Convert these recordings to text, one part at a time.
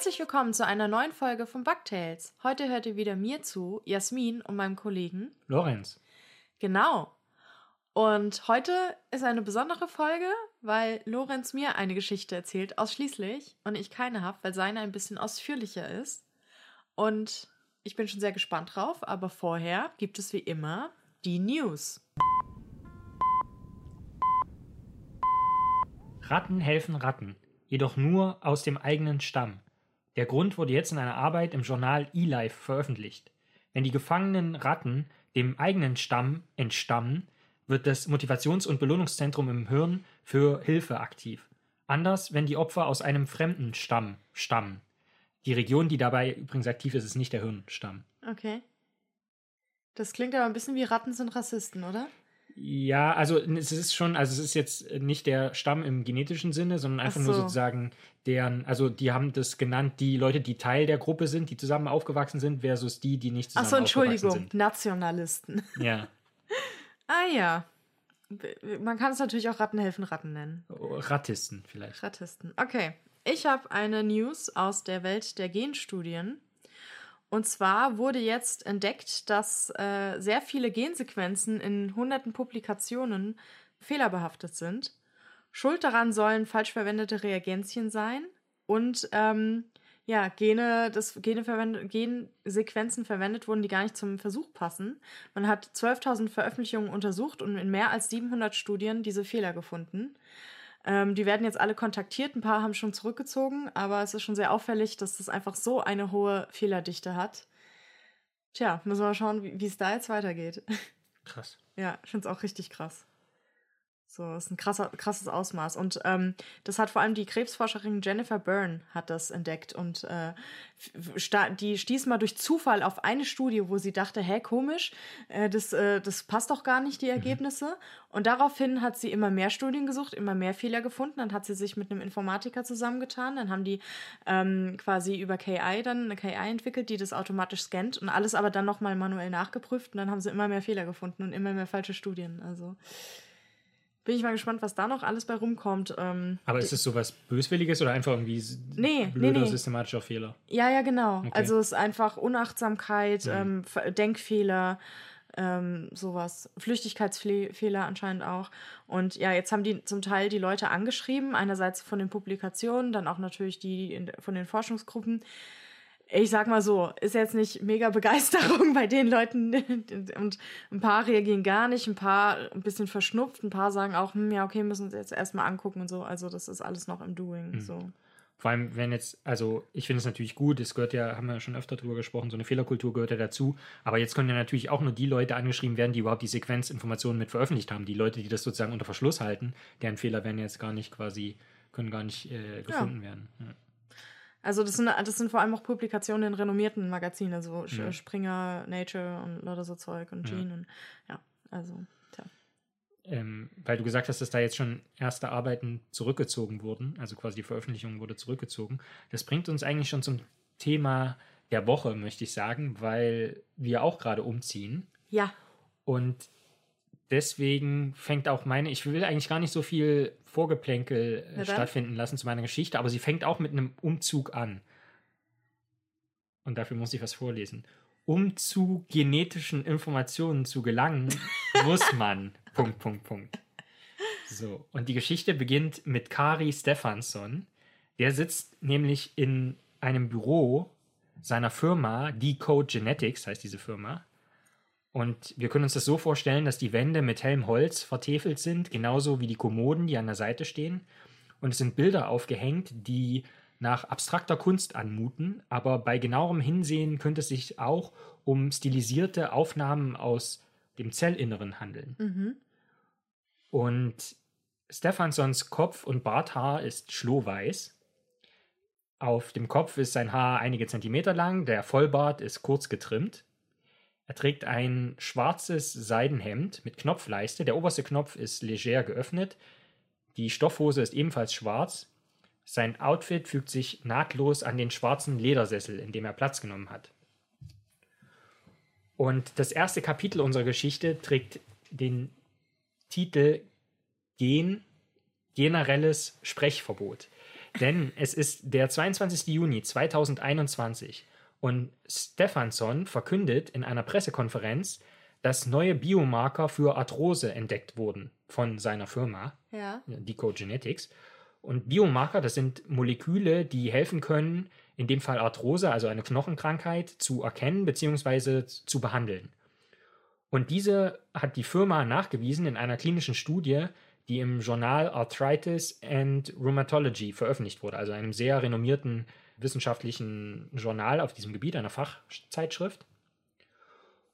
Herzlich willkommen zu einer neuen Folge von Bugtails. Heute hört ihr wieder mir zu, Jasmin und meinem Kollegen Lorenz. Genau. Und heute ist eine besondere Folge, weil Lorenz mir eine Geschichte erzählt, ausschließlich, und ich keine habe, weil seine ein bisschen ausführlicher ist. Und ich bin schon sehr gespannt drauf, aber vorher gibt es wie immer die News. Ratten helfen Ratten, jedoch nur aus dem eigenen Stamm. Der Grund wurde jetzt in einer Arbeit im Journal eLife veröffentlicht. Wenn die gefangenen Ratten dem eigenen Stamm entstammen, wird das Motivations- und Belohnungszentrum im Hirn für Hilfe aktiv. Anders, wenn die Opfer aus einem fremden Stamm stammen. Die Region, die dabei übrigens aktiv ist, ist nicht der Hirnstamm. Okay. Das klingt aber ein bisschen wie Ratten sind Rassisten, oder? Ja, also es ist schon, also es ist jetzt nicht der Stamm im genetischen Sinne, sondern einfach Ach nur so. sozusagen deren, also die haben das genannt, die Leute, die Teil der Gruppe sind, die zusammen aufgewachsen sind, versus die, die nicht zusammen Achso, aufgewachsen Entschuldigung, sind. Nationalisten. Ja. Ah ja. Man kann es natürlich auch Ratten helfen Ratten nennen. Rattisten vielleicht. Rattisten. Okay. Ich habe eine News aus der Welt der Genstudien. Und zwar wurde jetzt entdeckt, dass äh, sehr viele Gensequenzen in hunderten Publikationen fehlerbehaftet sind. Schuld daran sollen falsch verwendete Reagenzien sein und ähm, ja, Gene, das Gene verwendet, Gensequenzen verwendet wurden, die gar nicht zum Versuch passen. Man hat 12.000 Veröffentlichungen untersucht und in mehr als 700 Studien diese Fehler gefunden. Ähm, die werden jetzt alle kontaktiert, ein paar haben schon zurückgezogen, aber es ist schon sehr auffällig, dass das einfach so eine hohe Fehlerdichte hat. Tja, müssen wir mal schauen, wie wie es da jetzt weitergeht. Krass. Ja, ich finde es auch richtig krass. So, das ist ein krasser, krasses Ausmaß. Und ähm, das hat vor allem die Krebsforscherin Jennifer Byrne hat das entdeckt. Und äh, die stieß mal durch Zufall auf eine Studie, wo sie dachte, hä, komisch, äh, das, äh, das passt doch gar nicht, die Ergebnisse. Und daraufhin hat sie immer mehr Studien gesucht, immer mehr Fehler gefunden. Dann hat sie sich mit einem Informatiker zusammengetan. Dann haben die ähm, quasi über KI dann eine KI entwickelt, die das automatisch scannt und alles aber dann nochmal manuell nachgeprüft. Und dann haben sie immer mehr Fehler gefunden und immer mehr falsche Studien. Also bin ich mal gespannt, was da noch alles bei rumkommt. Ähm, Aber ist es sowas Böswilliges oder einfach irgendwie Nee, blöder nee, nee. systematischer Fehler? ja, ja, genau. Okay. Also es ist einfach Unachtsamkeit, Mhm. ähm, Denkfehler, ähm, sowas. Flüchtigkeitsfehler anscheinend auch. Und ja, jetzt haben die zum Teil die Leute angeschrieben, einerseits von den Publikationen, dann auch natürlich die in, von den Forschungsgruppen. Ich sag mal so, ist jetzt nicht mega Begeisterung bei den Leuten und ein paar reagieren gar nicht, ein paar ein bisschen verschnupft, ein paar sagen auch, hm, ja, okay, müssen uns jetzt erstmal angucken und so. Also das ist alles noch im Doing. Mhm. So. Vor allem, wenn jetzt, also ich finde es natürlich gut, es gehört ja, haben wir ja schon öfter drüber gesprochen, so eine Fehlerkultur gehört ja dazu. Aber jetzt können ja natürlich auch nur die Leute angeschrieben werden, die überhaupt die Sequenzinformationen mit veröffentlicht haben. Die Leute, die das sozusagen unter Verschluss halten, deren Fehler werden jetzt gar nicht quasi, können gar nicht äh, gefunden werden. Ja. Also das sind, das sind vor allem auch Publikationen in renommierten Magazinen, so Sch- Ja. Springer, Nature und lauter so Zeug und Ja. Gene und ja, also, tja. Ähm, weil du gesagt hast, dass da jetzt schon erste Arbeiten zurückgezogen wurden, also quasi die Veröffentlichung wurde zurückgezogen. Das bringt uns eigentlich schon zum Thema der Woche, möchte ich sagen, weil wir auch gerade umziehen. Ja, Und deswegen fängt auch meine, ich will eigentlich gar nicht so viel Vorgeplänkel äh, stattfinden lassen zu meiner Geschichte, aber sie fängt auch mit einem Umzug an. Und dafür muss ich was vorlesen. Um zu genetischen Informationen zu gelangen, muss man. Punkt, Punkt, Punkt. So, und die Geschichte beginnt mit Kari Stefansson. Der sitzt nämlich in einem Büro seiner Firma, Decode Genetics heißt diese Firma. Und wir können uns das so vorstellen, dass die Wände mit hellem Holz vertefelt sind, genauso wie die Kommoden, die an der Seite stehen. Und es sind Bilder aufgehängt, die nach abstrakter Kunst anmuten, aber bei genauerem Hinsehen könnte es sich auch um stilisierte Aufnahmen aus dem Zellinneren handeln. mhm. Und Stefansons Kopf- und Barthaar ist schlohweiß. Auf dem Kopf ist sein Haar einige Zentimeter lang, der Vollbart ist kurz getrimmt. Er trägt ein schwarzes Seidenhemd mit Knopfleiste. Der oberste Knopf ist leger geöffnet. Die Stoffhose ist ebenfalls schwarz. Sein Outfit fügt sich nahtlos an den schwarzen Ledersessel, in dem er Platz genommen hat. Und das erste Kapitel unserer Geschichte trägt den Titel Gen, generelles Sprechverbot. Denn es ist der 22. Juni 2021 und Stefansson verkündet in einer Pressekonferenz, dass neue Biomarker für Arthrose entdeckt wurden von seiner Firma, Ja. Decode Genetics. Und Biomarker, das sind Moleküle, die helfen können, in dem Fall Arthrose, also eine Knochenkrankheit, zu erkennen bzw. zu behandeln. Und diese hat die Firma nachgewiesen in einer klinischen Studie, die im Journal Arthritis and Rheumatology veröffentlicht wurde, also einem sehr renommierten wissenschaftlichen Journal auf diesem Gebiet, einer Fachzeitschrift.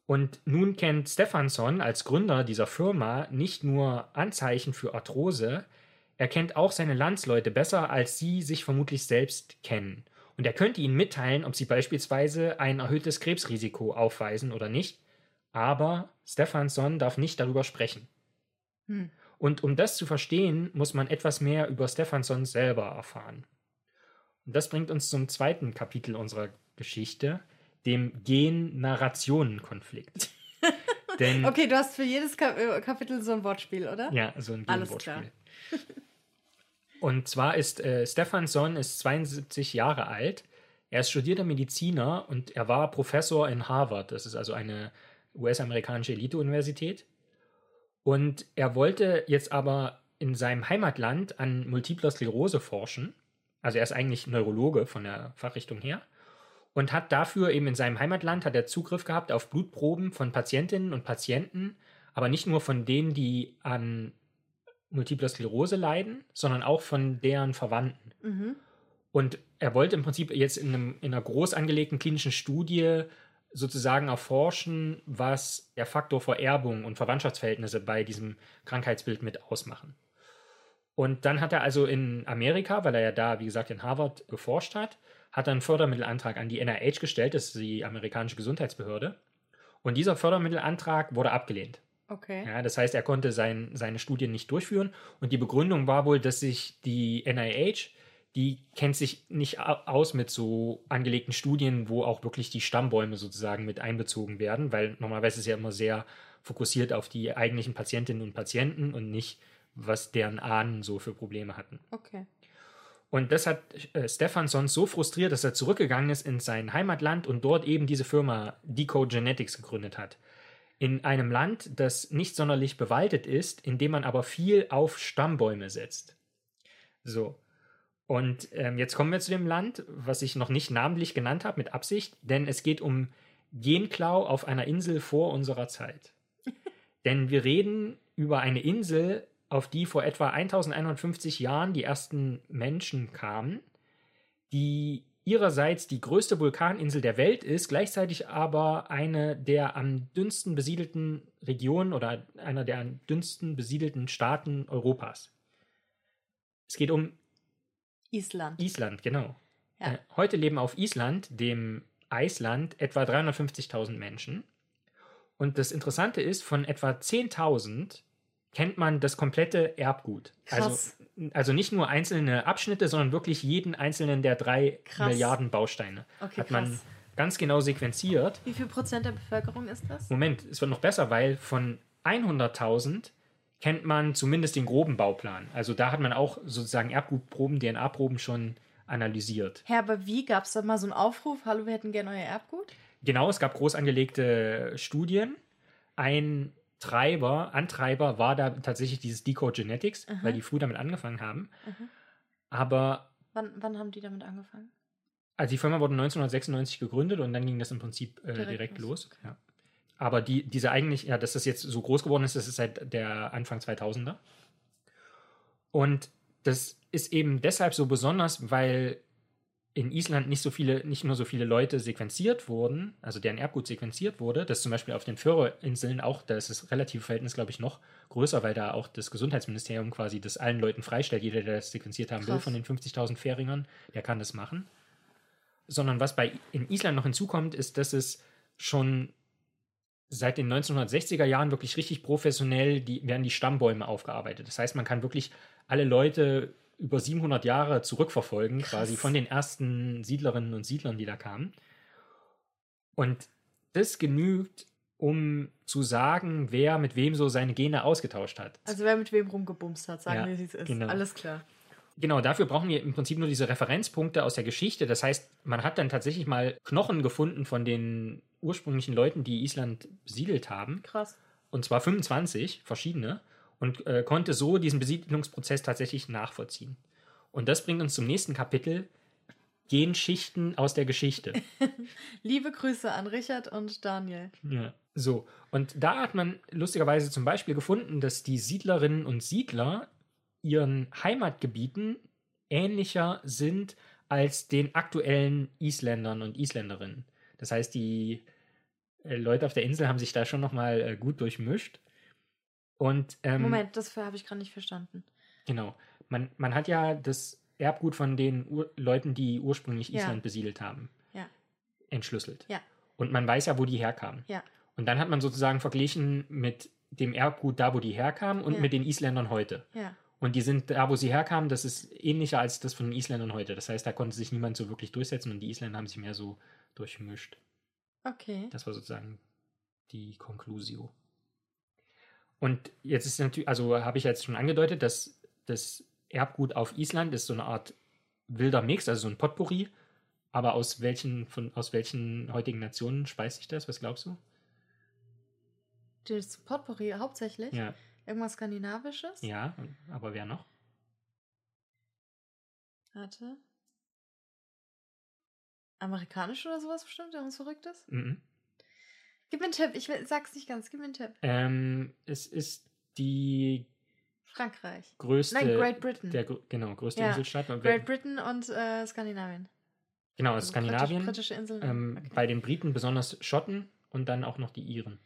Und nun kennt Stefansson als Gründer dieser Firma nicht nur Anzeichen für Arthrose, er kennt auch seine Landsleute besser, als sie sich vermutlich selbst kennen. Und er könnte ihnen mitteilen, ob sie beispielsweise ein erhöhtes Krebsrisiko aufweisen oder nicht. Aber Stefansson darf nicht darüber sprechen. Hm. Und um das zu verstehen, muss man etwas mehr über Stefansson selber erfahren. Und das bringt uns zum zweiten Kapitel unserer Geschichte, dem Gen-Narrationen-Konflikt. Denn, Okay, du hast für jedes äh, Kapitel so ein Wortspiel, oder? ja, so ein Gen-Wortspiel. Und zwar ist äh, Stefansson ist 72 Jahre alt. Er ist studierter Mediziner und er war Professor in Harvard. Das ist also eine US-amerikanische Elite-Universität. Und er wollte jetzt aber in seinem Heimatland an multipler Sklerose forschen. Also er ist eigentlich Neurologe von der Fachrichtung her. Und hat dafür eben in seinem Heimatland hat er Zugriff gehabt auf Blutproben von Patientinnen und Patienten, aber nicht nur von denen, die an multipler Sklerose leiden, sondern auch von deren Verwandten. Mhm. Und er wollte im Prinzip jetzt in, einem, in einer groß angelegten klinischen Studie sozusagen erforschen, was der Faktor Vererbung und Verwandtschaftsverhältnisse bei diesem Krankheitsbild mit ausmachen. Und dann hat er also in Amerika, weil er ja da, wie gesagt, in Harvard geforscht hat, hat er einen Fördermittelantrag an die NIH gestellt, das ist die amerikanische Gesundheitsbehörde. Und dieser Fördermittelantrag wurde abgelehnt. Okay. Ja, das heißt, er konnte sein, seine Studien nicht durchführen. Und die Begründung war wohl, dass sich die NIH, die kennt sich nicht au- aus mit so angelegten Studien, wo auch wirklich die Stammbäume sozusagen mit einbezogen werden, weil normalerweise ist es ja immer sehr fokussiert auf die eigentlichen Patientinnen und Patienten und nicht, was deren Ahnen so für Probleme hatten. Okay. Und das hat äh, Stefansson so frustriert, dass er zurückgegangen ist in sein Heimatland und dort eben diese Firma Decode Genetics gegründet hat. In einem Land, das nicht sonderlich bewaldet ist, in dem man aber viel auf Stammbäume setzt. So. Und ähm, jetzt kommen wir zu dem Land, was ich noch nicht namentlich genannt habe, mit Absicht, denn es geht um Genklau auf einer Insel vor unserer Zeit. denn wir reden über eine Insel, auf die vor etwa 1150 Jahren die ersten Menschen kamen, die ihrerseits die größte Vulkaninsel der Welt ist, gleichzeitig aber eine der am dünnsten besiedelten Regionen oder einer der am dünnsten besiedelten Staaten Europas. Es geht um Island. Island, genau. Ja. Äh, heute leben auf Island, dem Eisland, etwa 350.000 Menschen. Und das Interessante ist, von etwa 10.000 kennt man das komplette Erbgut. Krass. Also, also nicht nur einzelne Abschnitte, sondern wirklich jeden einzelnen der drei Krass. Milliarden Bausteine. Okay, hat man krass. ganz genau sequenziert. Wie viel Prozent der Bevölkerung ist das? Moment, es wird noch besser, weil von 100.000 kennt man zumindest den groben Bauplan. Also da hat man auch sozusagen Erbgutproben, DNA-Proben schon analysiert. Herr, aber wie? Gab es da mal so einen Aufruf? Hallo, wir hätten gerne euer Erbgut? Genau, es gab groß angelegte Studien. Ein Treiber, Antreiber war da tatsächlich dieses Decode Genetics, weil die früh damit angefangen haben. Aber Wann, wann haben die damit angefangen? also die Firma wurde 1996 gegründet und dann ging das im Prinzip äh, Direkt direkt, los, los. Ja. Aber die, diese eigentlich, ja, dass das jetzt so groß geworden ist, das ist seit der Anfang 2000er. Und das ist eben deshalb so besonders, weil in Island nicht so viele, nicht nur so viele Leute sequenziert wurden, also deren Erbgut sequenziert wurde, das zum Beispiel auf den Färöerinseln auch, da ist das relative Verhältnis, glaube ich, noch größer, weil da auch das Gesundheitsministerium quasi das allen Leuten freistellt, jeder, der das sequenziert haben will Krass. von den 50.000 Färingern, der kann das machen. Sondern was bei in Island noch hinzukommt, ist, dass es schon seit den 1960er Jahren wirklich richtig professionell die, werden die Stammbäume aufgearbeitet. Das heißt, man kann wirklich alle Leute über 700 Jahre zurückverfolgen, quasi von den ersten Siedlerinnen und Siedlern, die da kamen. Und das genügt, um zu sagen, wer mit wem so seine Gene ausgetauscht hat. Also wer mit wem rumgebumst hat, sagen Ja, wir, wie es ist. genau. Alles klar. Genau, dafür brauchen wir im Prinzip nur diese Referenzpunkte aus der Geschichte. Das heißt, man hat dann tatsächlich mal Knochen gefunden von den ursprünglichen Leuten, die Island besiedelt haben. Krass. Und zwar 25 verschiedene. Und äh, konnte so diesen Besiedlungsprozess tatsächlich nachvollziehen. Und das bringt uns zum nächsten Kapitel. Genschichten aus der Geschichte. Liebe Grüße an Richard und Daniel. Ja. So, und da hat man lustigerweise zum Beispiel gefunden, dass die Siedlerinnen und Siedler ihren Heimatgebieten ähnlicher sind als den aktuellen Isländern und Isländerinnen. Das heißt, die äh, Leute auf der Insel haben sich da schon nochmal äh, gut durchmischt. Und, ähm, Moment, das habe ich gerade nicht verstanden. Genau. Man, man hat ja das Erbgut von den Ur Leuten, die ursprünglich Ja. Island besiedelt haben, Ja. entschlüsselt. Ja. Und man weiß ja, wo die herkamen. Ja. Und dann hat man sozusagen verglichen mit dem Erbgut da, wo die herkamen und Ja. mit den Isländern heute. Ja. Und die sind da, wo sie herkamen, das ist ähnlicher als das von den Isländern heute. Das heißt, da konnte sich niemand so wirklich durchsetzen und die Isländer haben sich mehr so durchmischt. Okay. Das war sozusagen die Conclusio. Und jetzt ist natürlich, also habe ich jetzt schon angedeutet, dass das Erbgut auf Island ist so eine Art wilder Mix, also so ein Potpourri. Aber aus welchen, von, aus welchen heutigen Nationen speist sich das? Was glaubst du? Das Potpourri hauptsächlich? Ja, Irgendwas Skandinavisches? ja, aber wer noch? Warte. Amerikanisch oder sowas bestimmt, irgendwas Verrücktes? Mhm. Gib mir einen Tipp, ich will, sag's nicht ganz, gib mir einen Tipp. Ähm, es ist die Frankreich. größte, Nein, Great Britain. der, genau, größte Ja, Inselstadt. Und Great Britain und äh, Skandinavien. genau, Also Skandinavien. Britisch, britische Inseln. Ähm, Okay. Bei den Briten besonders Schotten und dann auch noch die Iren.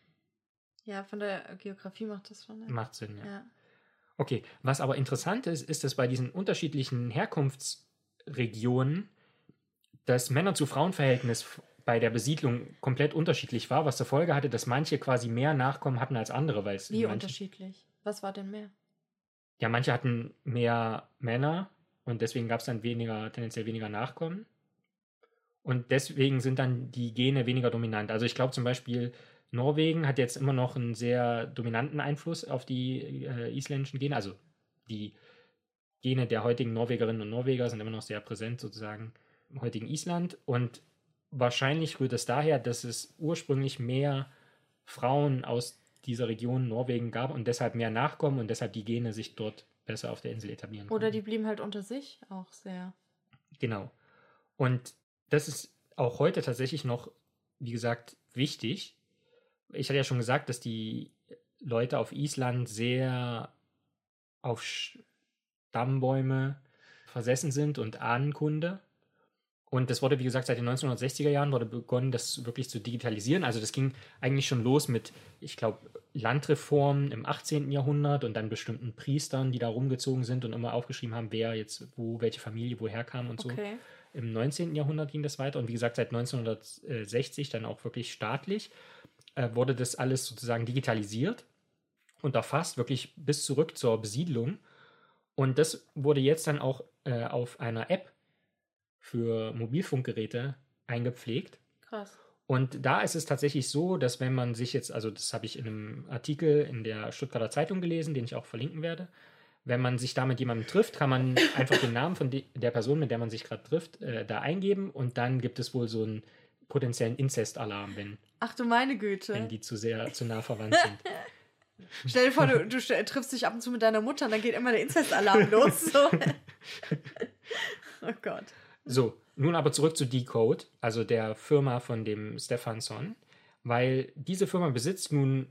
Ja, von der Geografie macht das schon. Ja. Macht Sinn, ja. ja. Okay, was aber interessant ist, ist, dass bei diesen unterschiedlichen Herkunftsregionen das Männer-zu-Frauen-Verhältnis bei der Besiedlung komplett unterschiedlich war, was zur Folge hatte, dass manche quasi mehr Nachkommen hatten als andere, weil es Wie unterschiedlich? Was war denn mehr? ja, manche hatten mehr Männer und deswegen gab es dann weniger, tendenziell weniger Nachkommen. Und deswegen sind dann die Gene weniger dominant. Also ich glaube zum Beispiel, Norwegen hat jetzt immer noch einen sehr dominanten Einfluss auf die äh, isländischen Gene. Also die Gene der heutigen Norwegerinnen und Norweger sind immer noch sehr präsent sozusagen im heutigen Island. Und wahrscheinlich rührt es daher, dass es ursprünglich mehr Frauen aus dieser Region Norwegen gab und deshalb mehr Nachkommen und deshalb die Gene sich dort besser auf der Insel etablieren Oder konnten. die blieben halt unter sich auch sehr. Genau. Und das ist auch heute tatsächlich noch, wie gesagt, wichtig. Ich hatte ja schon gesagt, dass die Leute auf Island sehr auf Stammbäume versessen sind und Ahnenkunde. Und das wurde, wie gesagt, seit den 1960er Jahren wurde begonnen, das wirklich zu digitalisieren. Also das ging eigentlich schon los mit, ich glaube, Landreformen im 18. Jahrhundert und dann bestimmten Priestern, die da rumgezogen sind und immer aufgeschrieben haben, wer jetzt wo, welche Familie woher kam und so. Okay. Im 19. Jahrhundert ging das weiter und wie gesagt, seit 1960 dann auch wirklich staatlich äh, wurde das alles sozusagen digitalisiert und erfasst, wirklich bis zurück zur Besiedlung. Und das wurde jetzt dann auch äh, auf einer App für Mobilfunkgeräte eingepflegt. Krass. Und da ist es tatsächlich so, dass wenn man sich jetzt, also das habe ich in einem Artikel in der Stuttgarter Zeitung gelesen, den ich auch verlinken werde, wenn man sich da mit jemandem trifft, kann man einfach den Namen von de der Person, mit der man sich gerade trifft, äh, da eingeben und dann gibt es wohl so einen potenziellen Inzestalarm, wenn, Ach du meine Güte. wenn die zu sehr, zu nah verwandt sind. Stell dir vor, du, du st- triffst dich ab und zu mit deiner Mutter und dann geht immer der Inzestalarm los. So. oh Gott. So, nun aber zurück zu Decode, also der Firma von dem Stefansson, weil diese Firma besitzt nun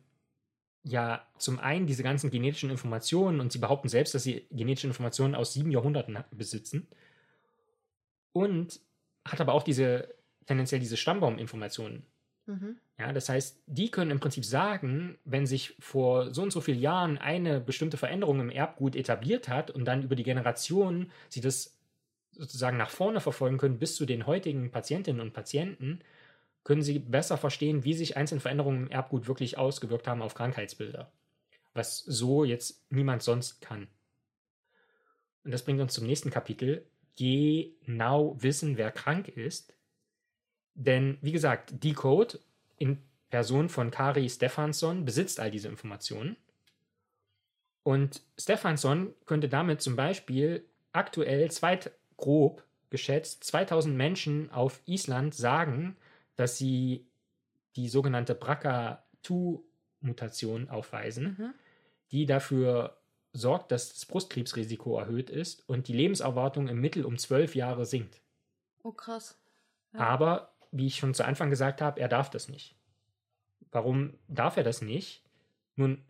ja zum einen diese ganzen genetischen Informationen und sie behaupten selbst, dass sie genetische Informationen aus sieben Jahrhunderten besitzen und hat aber auch diese tendenziell diese Stammbauminformationen. Mhm. Ja, das heißt, die können im Prinzip sagen, wenn sich vor so und so vielen Jahren eine bestimmte Veränderung im Erbgut etabliert hat und dann über die Generationen sie das sozusagen nach vorne verfolgen können bis zu den heutigen Patientinnen und Patienten, können sie besser verstehen, wie sich einzelne Veränderungen im Erbgut wirklich ausgewirkt haben auf Krankheitsbilder. Was so jetzt niemand sonst kann. Und das bringt uns zum nächsten Kapitel. Genau wissen, wer krank ist. Denn, wie gesagt, Decode in Person von Kari Stefansson besitzt all diese Informationen. Und Stefansson könnte damit zum Beispiel aktuell zweit, grob geschätzt 2000 Menschen auf Island sagen, dass sie die sogenannte BRCA2-Mutation aufweisen, Mhm. die dafür sorgt, dass das Brustkrebsrisiko erhöht ist und die Lebenserwartung im Mittel um zwölf Jahre sinkt. Oh, krass. Ja. Aber, wie ich schon zu Anfang gesagt habe, er darf das nicht. Warum darf er das nicht? Nun,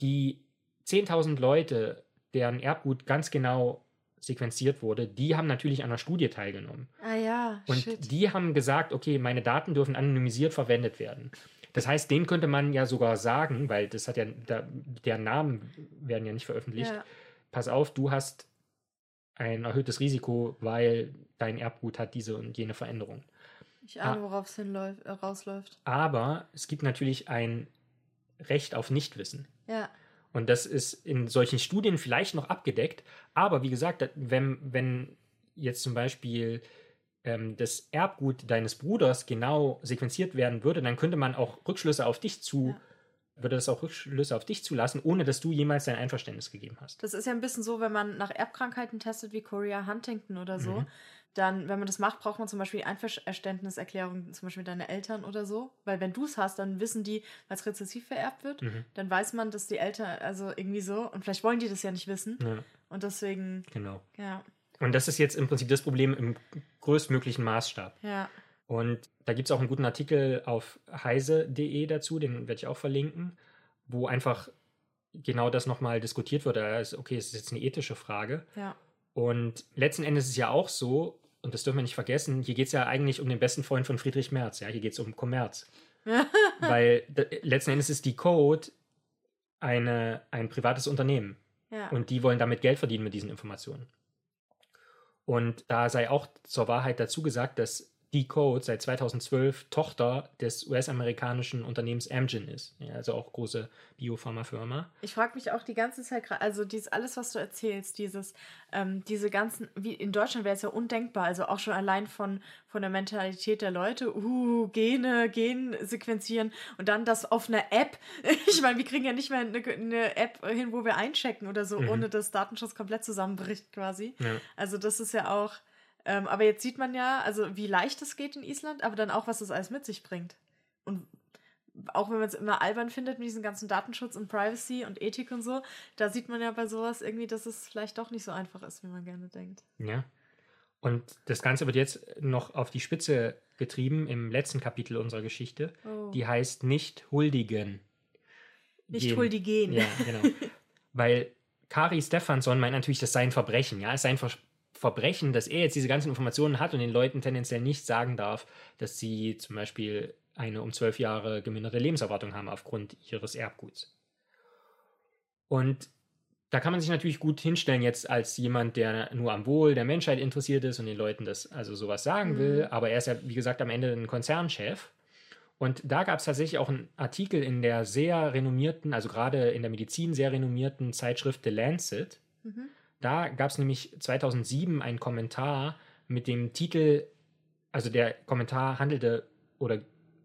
die 10.000 Leute, deren Erbgut ganz genau sequenziert wurde, die haben natürlich an der Studie teilgenommen. Ah ja, Und shit. die haben gesagt, okay, meine Daten dürfen anonymisiert verwendet werden. Das heißt, denen könnte man ja sogar sagen, weil das hat ja, da, deren Namen werden ja nicht veröffentlicht. ja. Pass auf, du hast ein erhöhtes Risiko, weil dein Erbgut hat diese und jene Veränderung. Ich ahne, Ah. worauf es hinläuft, äh, rausläuft. Aber es gibt natürlich ein Recht auf Nichtwissen. Ja. Und das ist in solchen Studien vielleicht noch abgedeckt. Aber wie gesagt, wenn, wenn jetzt zum Beispiel ähm, das Erbgut deines Bruders genau sequenziert werden würde, dann könnte man auch Rückschlüsse auf dich zu, würde das auch Rückschlüsse auf dich zulassen, ohne dass du jemals dein Einverständnis gegeben hast. Das ist ja ein bisschen so, wenn man nach Erbkrankheiten testet wie Chorea Huntington oder so. Mhm. Dann, wenn man das macht, braucht man zum Beispiel Einverständniserklärung, zum Beispiel deine Eltern oder so. Weil wenn du es hast, dann wissen die, weil es rezessiv vererbt wird, Mhm. dann weiß man, dass die Eltern, also irgendwie so, und vielleicht wollen die das ja nicht wissen. Ja, Und deswegen, genau. ja, Und das ist jetzt im Prinzip das Problem im größtmöglichen Maßstab. ja. Und da gibt es auch einen guten Artikel auf heise.de dazu, den werde ich auch verlinken, wo einfach genau das nochmal diskutiert wird. Da ist, okay, es ist jetzt eine ethische Frage. Ja. Und letzten Endes ist es ja auch so, und das dürfen wir nicht vergessen, hier geht es ja eigentlich um den besten Freund von Friedrich Merz. Ja? Hier geht es um Kommerz. Weil letzten Endes ist die Code eine, ein privates Unternehmen. ja. Und die wollen damit Geld verdienen mit diesen Informationen. Und da sei auch zur Wahrheit dazu gesagt, dass Decode seit 2012 Tochter des US-amerikanischen Unternehmens Amgen ist. Ja, also auch große Biopharmafirma. Ich frage mich auch die ganze Zeit gerade, also dieses alles, was du erzählst, dieses, ähm, diese ganzen, wie in Deutschland wäre es ja undenkbar, also auch schon allein von, von der Mentalität der Leute, uh, Gene, Gen sequenzieren und dann das auf einer App. Ich meine, wir kriegen ja nicht mehr eine, eine App hin, wo wir einchecken oder so, Mhm. ohne dass Datenschutz komplett zusammenbricht quasi. Ja. Also das ist ja auch, ähm, aber jetzt sieht man ja, also wie leicht es geht in Island, aber dann auch, was das alles mit sich bringt. Und auch wenn man es immer albern findet mit diesem ganzen Datenschutz und Privacy und Ethik und so, da sieht man ja bei sowas irgendwie, dass es vielleicht doch nicht so einfach ist, wie man gerne denkt. ja. Und das Ganze wird jetzt noch auf die Spitze getrieben im letzten Kapitel unserer Geschichte. Oh. Die heißt nicht huldigen. nicht Gen. huldigen. Ja, genau. Weil Kari Stefansson meint natürlich, das sei ein Verbrechen. Ja, es sei ein Ver Verbrechen, dass er jetzt diese ganzen Informationen hat und den Leuten tendenziell nicht sagen darf, dass sie zum Beispiel eine um zwölf Jahre geminderte Lebenserwartung haben aufgrund ihres Erbguts. Und da kann man sich natürlich gut hinstellen jetzt als jemand, der nur am Wohl der Menschheit interessiert ist und den Leuten das also sowas sagen Mhm. will. Aber er ist ja, wie gesagt, am Ende ein Konzernchef. Und da gab es tatsächlich auch einen Artikel in der sehr renommierten, also gerade in der Medizin sehr renommierten Zeitschrift The Lancet. Mhm. Da gab es nämlich 2007 einen Kommentar mit dem Titel, also der Kommentar handelte oder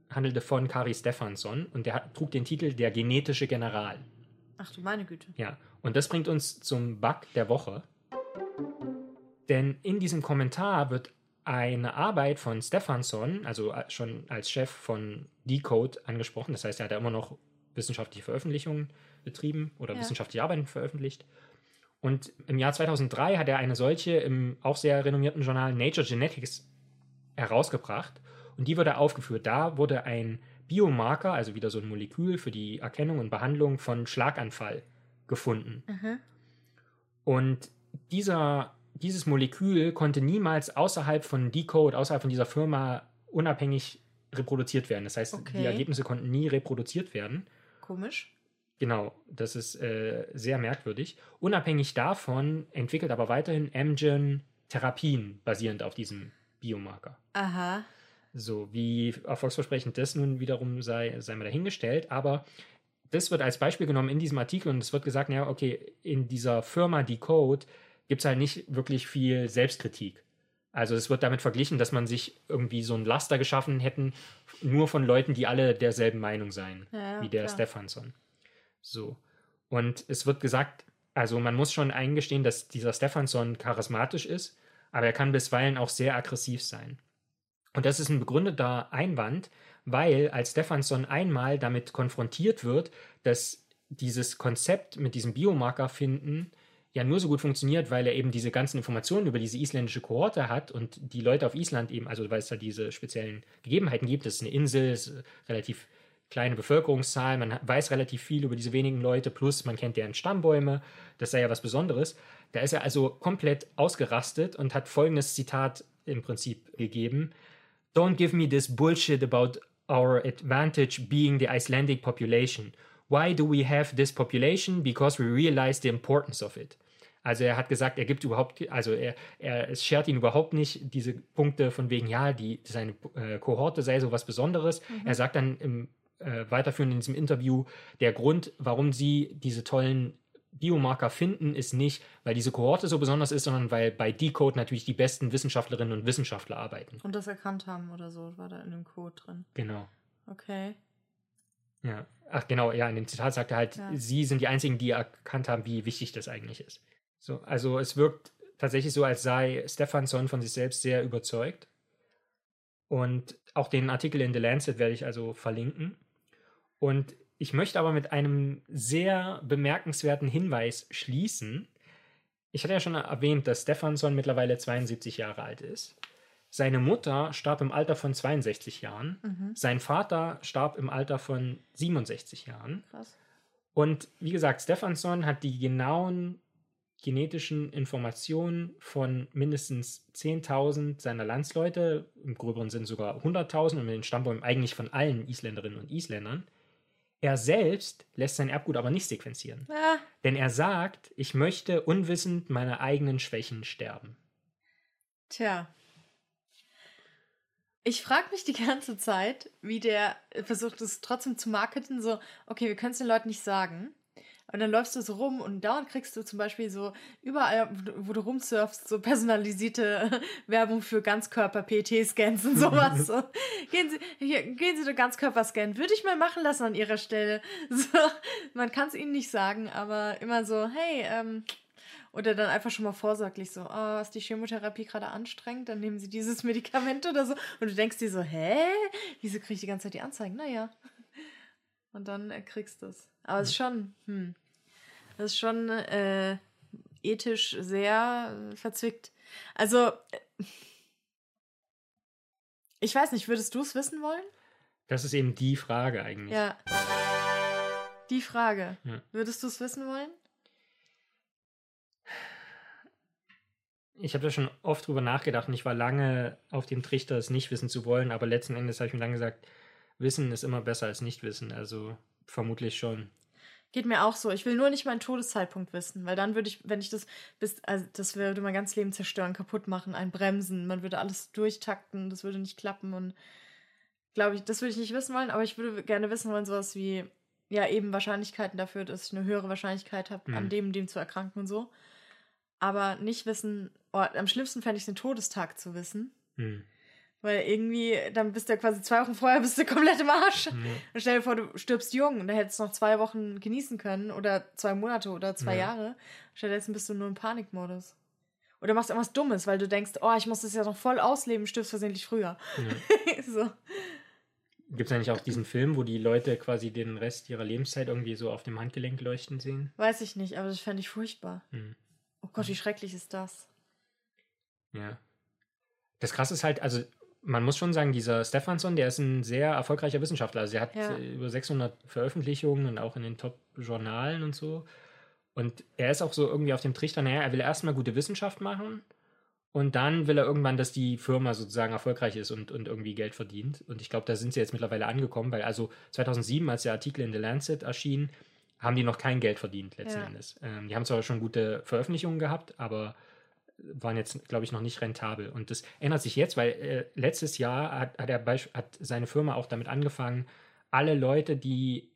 handelte von Kari Stefansson und der trug den Titel Der genetische General. Ach du meine Güte. Ja, und das bringt uns zum Bug der Woche. Denn in diesem Kommentar wird eine Arbeit von Stefansson, also äh, schon als Chef von Decode, angesprochen. Das heißt, er hat ja immer noch wissenschaftliche Veröffentlichungen betrieben oder Ja. wissenschaftliche Arbeiten veröffentlicht. Und im Jahr 2003 hat er eine solche im auch sehr renommierten Journal Nature Genetics herausgebracht. Und die wurde aufgeführt. Da wurde ein Biomarker, also wieder so ein Molekül für die Erkennung und Behandlung von Schlaganfall gefunden. Mhm. Und dieser, dieses Molekül konnte niemals außerhalb von Decode, außerhalb von dieser Firma unabhängig reproduziert werden. Das heißt, Okay. die Ergebnisse konnten nie reproduziert werden. Komisch. Genau, das ist äh, sehr merkwürdig. Unabhängig davon entwickelt aber weiterhin Amgen Therapien basierend auf diesem Biomarker. Aha. So, wie erfolgsversprechend das nun wiederum sei, sei mal dahingestellt, aber das wird als Beispiel genommen in diesem Artikel und es wird gesagt, naja, okay, in dieser Firma Decode gibt es halt nicht wirklich viel Selbstkritik. Also es wird damit verglichen, dass man sich irgendwie so ein Laster geschaffen hätten, nur von Leuten, die alle derselben Meinung seien, Ja, ja, wie der klar. Stefansson. So. Und es wird gesagt, Also man muss schon eingestehen, dass dieser Stefansson charismatisch ist, aber er kann bisweilen auch sehr aggressiv sein. Und das ist ein begründeter Einwand, weil als Stefansson einmal damit konfrontiert wird, dass dieses Konzept mit diesem Biomarker finden ja nur so gut funktioniert, weil er eben diese ganzen Informationen über diese isländische Kohorte hat und die Leute auf Island eben, also weil es da diese speziellen Gegebenheiten gibt, das ist eine Insel, ist relativ kleine Bevölkerungszahl, man weiß relativ viel über diese wenigen Leute, plus man kennt deren Stammbäume, das sei ja was Besonderes. Da ist er also komplett ausgerastet und hat folgendes Zitat im Prinzip gegeben. Don't give me this bullshit about our advantage being the Icelandic population. Why do we have this population? Because we realize the importance of it. Also er hat gesagt, er gibt überhaupt, also er, er es schert ihn überhaupt nicht diese Punkte von wegen, ja, die, seine äh, Kohorte sei so was Besonderes. Mhm. Er sagt dann im äh, weiterführend in diesem Interview, der Grund, warum sie diese tollen Biomarker finden, ist nicht, weil diese Kohorte so besonders ist, sondern weil bei Decode natürlich die besten Wissenschaftlerinnen und Wissenschaftler arbeiten. Und das erkannt haben oder so, war da in dem Code drin. Genau. Okay. Ja. Ach genau, ja, in dem Zitat sagt er halt, ja. sie sind die einzigen, die erkannt haben, wie wichtig das eigentlich ist. So, also es wirkt tatsächlich so, als sei Stefansson von sich selbst sehr überzeugt. Und auch den Artikel in The Lancet werde ich also verlinken. Und ich möchte aber mit einem sehr bemerkenswerten Hinweis schließen. Ich hatte ja schon erwähnt, dass Stefansson mittlerweile 72 Jahre alt ist. Seine Mutter starb im Alter von 62 Jahren. Mhm. Sein Vater starb im Alter von 67 Jahren. Krass. Und wie gesagt, Stefansson hat die genauen genetischen Informationen von mindestens 10.000 seiner Landsleute, im gröberen Sinn sogar 100.000 und mit den Stammbäumen eigentlich von allen Isländerinnen und Isländern. Er selbst lässt sein Erbgut aber nicht sequenzieren. Ah. Denn er sagt, ich möchte unwissend meiner eigenen Schwächen sterben. Tja. Ich frage mich die ganze Zeit, wie der versucht es trotzdem zu marketen, so, okay, wir können es den Leuten nicht sagen. Und dann läufst du so rum und dauernd kriegst du zum Beispiel so überall, wo du rumsurfst, so personalisierte Werbung für Ganzkörper-PT-Scans und sowas. So. Gehen Sie, hier, gehen Sie den Ganzkörper-Scan. Würde ich mal machen lassen an Ihrer Stelle. So, man kann es ihnen nicht sagen, aber immer so, hey, ähm, oder dann einfach schon mal vorsorglich so, oh, ist die Chemotherapie gerade anstrengend, dann nehmen sie dieses Medikament oder so. Und du denkst dir so, hä? Wieso kriege ich die ganze Zeit die Anzeigen? Naja. Und dann kriegst du es. Aber es ist schon, hm, das ist schon äh, ethisch sehr verzwickt. Also, äh, ich weiß nicht, würdest du es wissen wollen? Das ist eben die Frage eigentlich. Ja. Die Frage. Ja. Würdest du es wissen wollen? Ich habe da schon oft drüber nachgedacht und ich war lange auf dem Trichter, es nicht wissen zu wollen, aber letzten Endes habe ich mir dann gesagt, Wissen ist immer besser als Nicht-Wissen, also vermutlich schon. Geht mir auch so. Ich will nur nicht meinen Todeszeitpunkt wissen, weil dann würde ich, wenn ich das bis, also das würde mein ganzes Leben zerstören, kaputt machen, einbremsen. Man würde alles durchtakten, das würde nicht klappen und glaube ich, das würde ich nicht wissen wollen, aber ich würde gerne wissen wollen, sowas wie, ja, eben Wahrscheinlichkeiten dafür, dass ich eine höhere Wahrscheinlichkeit habe, mhm. an dem und dem zu erkranken und so. Aber nicht wissen, oh, am schlimmsten fände ich es den Todestag zu wissen. Mhm. Weil irgendwie, dann bist du ja quasi zwei Wochen vorher bist du komplett im Arsch. Ja. Und stell dir vor, du stirbst jung und dann hättest du noch zwei Wochen genießen können oder zwei Monate oder zwei ja. Jahre. Stattdessen bist du nur im Panikmodus. Oder machst irgendwas Dummes, weil du denkst, oh, ich muss das ja noch voll ausleben, stirbst versehentlich früher. Ja. so. Gibt es eigentlich auch diesen Film, wo die Leute quasi den Rest ihrer Lebenszeit irgendwie so auf dem Handgelenk leuchten sehen? Weiß ich nicht, aber das fände ich furchtbar. Hm. Oh Gott, wie schrecklich ist das? Ja. Das krasse ist halt, also man muss schon sagen, dieser Stefansson, der ist ein sehr erfolgreicher Wissenschaftler. Also er hat ja. über 600 Veröffentlichungen und auch in den Top-Journalen und so. Und er ist auch so irgendwie auf dem Trichter, naja, er will erstmal gute Wissenschaft machen und dann will er irgendwann, dass die Firma sozusagen erfolgreich ist und, und irgendwie Geld verdient. Und ich glaube, da sind sie jetzt mittlerweile angekommen, weil also 2007, als der Artikel in The Lancet erschien, haben die noch kein Geld verdient letzten ja. Endes. Ähm, die haben zwar schon gute Veröffentlichungen gehabt, aber waren jetzt, glaube ich, noch nicht rentabel. Und das ändert sich jetzt, weil äh, letztes Jahr hat, hat, er hat seine Firma auch damit angefangen, alle Leute, die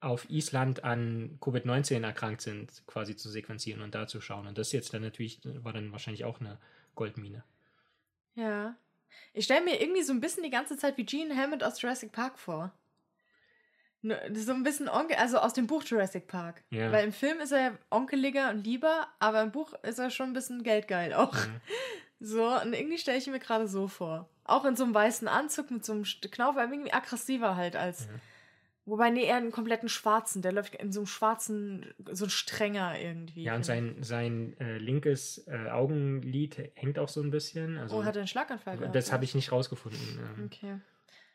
auf Island an Covid-19 erkrankt sind, quasi zu sequenzieren und da zu schauen. Und das jetzt dann natürlich, war dann wahrscheinlich auch eine Goldmine. Ja. Ich stelle mir irgendwie so ein bisschen die ganze Zeit wie Gene Hammond aus Jurassic Park vor. Ne, So ein bisschen Onkel, also aus dem Buch Jurassic Park. Ja. Weil im Film ist er onkeliger und lieber, aber im Buch ist er schon ein bisschen geldgeil auch. Mhm. So, und irgendwie stelle ich mir gerade so vor. Auch in so einem weißen Anzug mit so einem Knauf, aber irgendwie aggressiver halt als. Mhm. Wobei, nee, eher einen kompletten schwarzen. Der läuft in so einem schwarzen, so ein strenger irgendwie. Ja, und ich. sein, sein äh, linkes äh, Augenlid hängt auch so ein bisschen. Also, Oh, hat er einen Schlaganfall gehabt? das habe ich nicht rausgefunden. Ähm, Okay.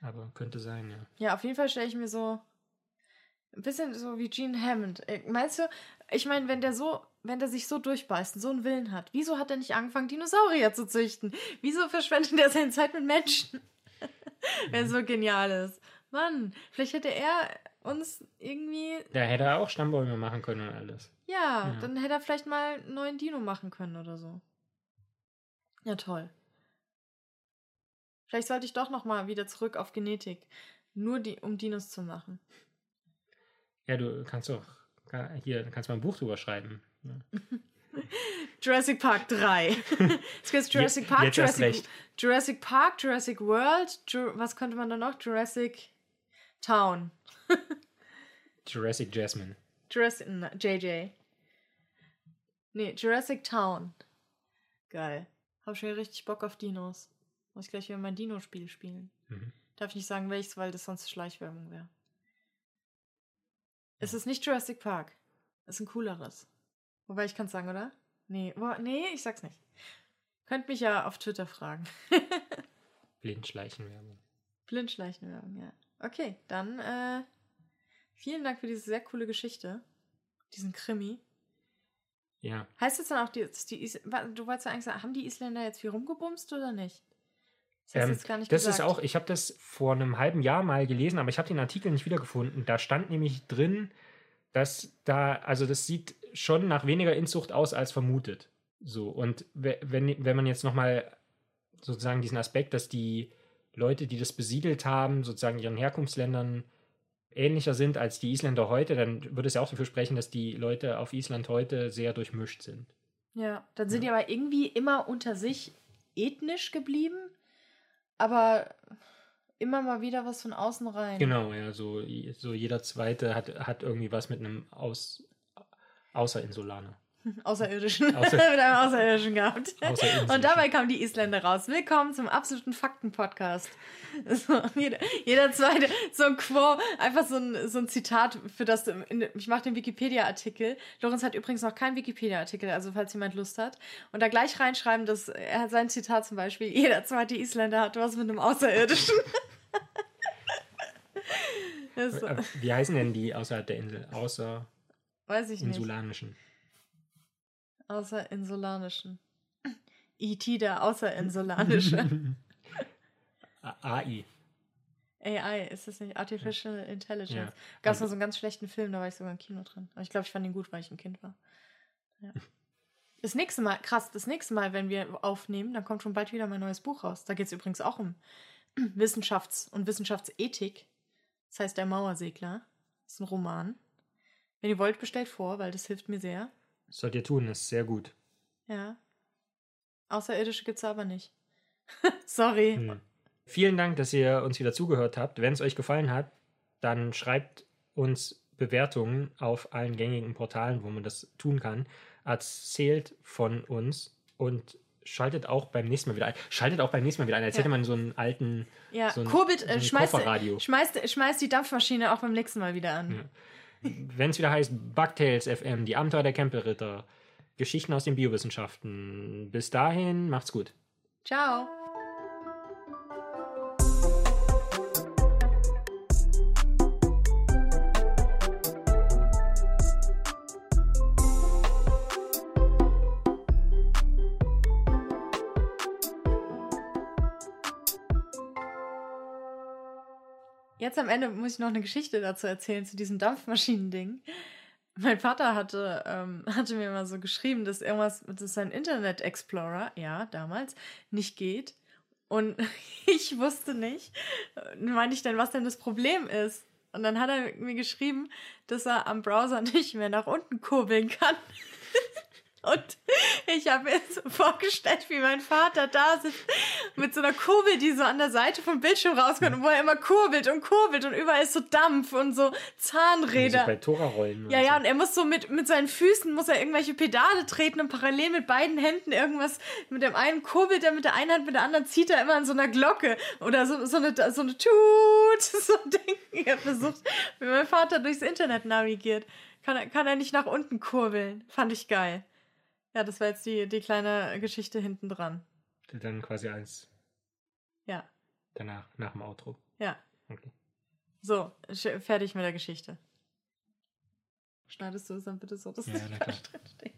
Aber könnte sein, ja. Ja, auf jeden Fall stelle ich mir so ein bisschen so wie Gene Hammond. Äh, Meinst du, ich meine, wenn der so, wenn der sich so durchbeißt und so einen Willen hat, wieso hat er nicht angefangen, Dinosaurier zu züchten? Wieso verschwendet er seine Zeit mit Menschen? wenn so genial ist. Mann, vielleicht hätte er uns irgendwie, Da hätte er auch Stammbäume machen können und alles. ja, Ja. dann hätte er vielleicht mal einen neuen Dino machen können oder so. Ja, toll. Vielleicht sollte ich doch noch mal wieder zurück auf Genetik. Nur die, um Dinos zu machen. Ja, du kannst doch hier, kannst mal ein Buch drüber schreiben. ne? Jurassic Park 3. Es gibt Jurassic Park, jetzt Jurassic. Jurassic Park, Jurassic World, Ju was könnte man da noch? Jurassic Town. Jurassic Jasmine. Jurassic, na, JJ. Nee, Jurassic Town. Geil. Hab schon richtig Bock auf Dinos. Muss ich gleich wieder mein Dino-Spiel spielen. Mhm. Darf ich nicht sagen, welches, weil das sonst Schleichwerbung wäre. Es ist nicht Jurassic Park. Es ist ein cooleres. Wobei ich kann es sagen, oder? Nee, wo, nee, ich sag's nicht. Könnt mich ja auf Twitter fragen. Blindschleichenwerbung. Blindschleichenwerbung, ja. Okay, dann äh, vielen Dank für diese sehr coole Geschichte. Diesen Krimi. Ja. Heißt jetzt dann auch, die, die du wolltest ja eigentlich sagen, haben die Isländer jetzt viel rumgebumst oder nicht? Das Ähm, jetzt gar nicht das gesagt. ist auch, ich habe das vor einem halben Jahr mal gelesen, aber ich habe den Artikel nicht wiedergefunden. Da stand nämlich drin, dass da, also das sieht schon nach weniger Inzucht aus als vermutet. So, und we- wenn, wenn man jetzt nochmal sozusagen diesen Aspekt, dass die Leute, die das besiedelt haben, sozusagen ihren Herkunftsländern ähnlicher sind als die Isländer heute, dann würde es ja auch dafür sprechen, dass die Leute auf Island heute sehr durchmischt sind. Ja, dann sind die aber irgendwie immer unter sich ethnisch geblieben, aber immer mal wieder was von außen rein. Genau, ja, so, so jeder zweite hat, hat irgendwie was mit einem Aus, Außerinsulaner. Außerirdischen. Außer- mit einem Außerirdischen gehabt. Und dabei kamen die Isländer raus. Willkommen zum absoluten Fakten-Podcast. So, jeder, jeder zweite, so ein Quo, einfach so ein, so ein Zitat, für das, in, ich mache den Wikipedia-Artikel. Lorenz hat übrigens noch keinen Wikipedia-Artikel, also falls jemand Lust hat. Und da gleich reinschreiben, dass er hat sein Zitat zum Beispiel, jeder zweite Isländer hat was mit einem Außerirdischen. so, Äh, Wie heißen denn die außerhalb der Insel? Außer weiß ich nicht. insulanischen. Außerinsulanischen. E.T. der Außerinsulanische. AI. AI, ist das nicht? Artificial Intelligence. Ja. Gab es Also- mal so einen ganz schlechten Film, da war ich sogar im Kino drin. Aber ich glaube, ich fand ihn gut, weil ich ein Kind war. Ja. Das nächste Mal, krass, das nächste Mal, wenn wir aufnehmen, dann kommt schon bald wieder mein neues Buch raus. Da geht es übrigens auch um Wissenschafts- und Wissenschaftsethik. Das heißt Der Mauersegler. Das ist ein Roman. Wenn ihr wollt, bestellt vor, weil das hilft mir sehr. Sollt ihr tun, ist sehr gut. Ja. Außerirdische gibt es aber nicht. Sorry. Hm. Vielen Dank, dass ihr uns wieder zugehört habt. Wenn es euch gefallen hat, dann schreibt uns Bewertungen auf allen gängigen Portalen, wo man das tun kann. Erzählt von uns und schaltet auch beim nächsten Mal wieder ein. Schaltet auch beim nächsten Mal wieder ein, als Ja. hätte man so einen alten Ja, so ein, Kurbit, so äh, ein schmeißt, Kofferradio. schmeißt, schmeißt die Dampfmaschine auch beim nächsten Mal wieder an. Ja. Wenn es wieder heißt Bugtails FM, die Abenteuer der Campelritter, Geschichten aus den Biowissenschaften. Bis dahin, macht's gut. Ciao. Jetzt am Ende muss ich noch eine Geschichte dazu erzählen, zu diesem Dampfmaschinending. Mein Vater hatte, ähm, hatte mir mal so geschrieben, dass irgendwas, dass sein Internet Explorer, ja, damals, nicht geht. Und ich wusste nicht, meinte ich dann, was denn das Problem ist. Und dann hat er mir geschrieben, dass er am Browser nicht mehr nach unten kurbeln kann. Und ich habe mir so vorgestellt, wie mein Vater da sitzt mit so einer Kurbel, die so an der Seite vom Bildschirm rauskommt, und wo er immer kurbelt und kurbelt und überall ist so Dampf und so Zahnräder. Also bei Tora-Rollen. Ja, oder ja, so. und er muss so mit, mit seinen Füßen, muss er irgendwelche Pedale treten und parallel mit beiden Händen irgendwas, mit dem einen kurbelt er mit der einen Hand, mit der anderen zieht er immer an so einer Glocke oder so, so eine, so eine Tut, so ein Ding. Ich habe versucht, wie mein Vater durchs Internet navigiert. Kann er, kann er nicht nach unten kurbeln. Fand ich geil. Ja, das war jetzt die, die kleine Geschichte hinten dran. Dann quasi als Ja, danach, nach dem Outro. ja. Okay. So, fertig mit der Geschichte. Schneidest du es dann bitte so, dass Ja, es nicht klar. falsch drin steht?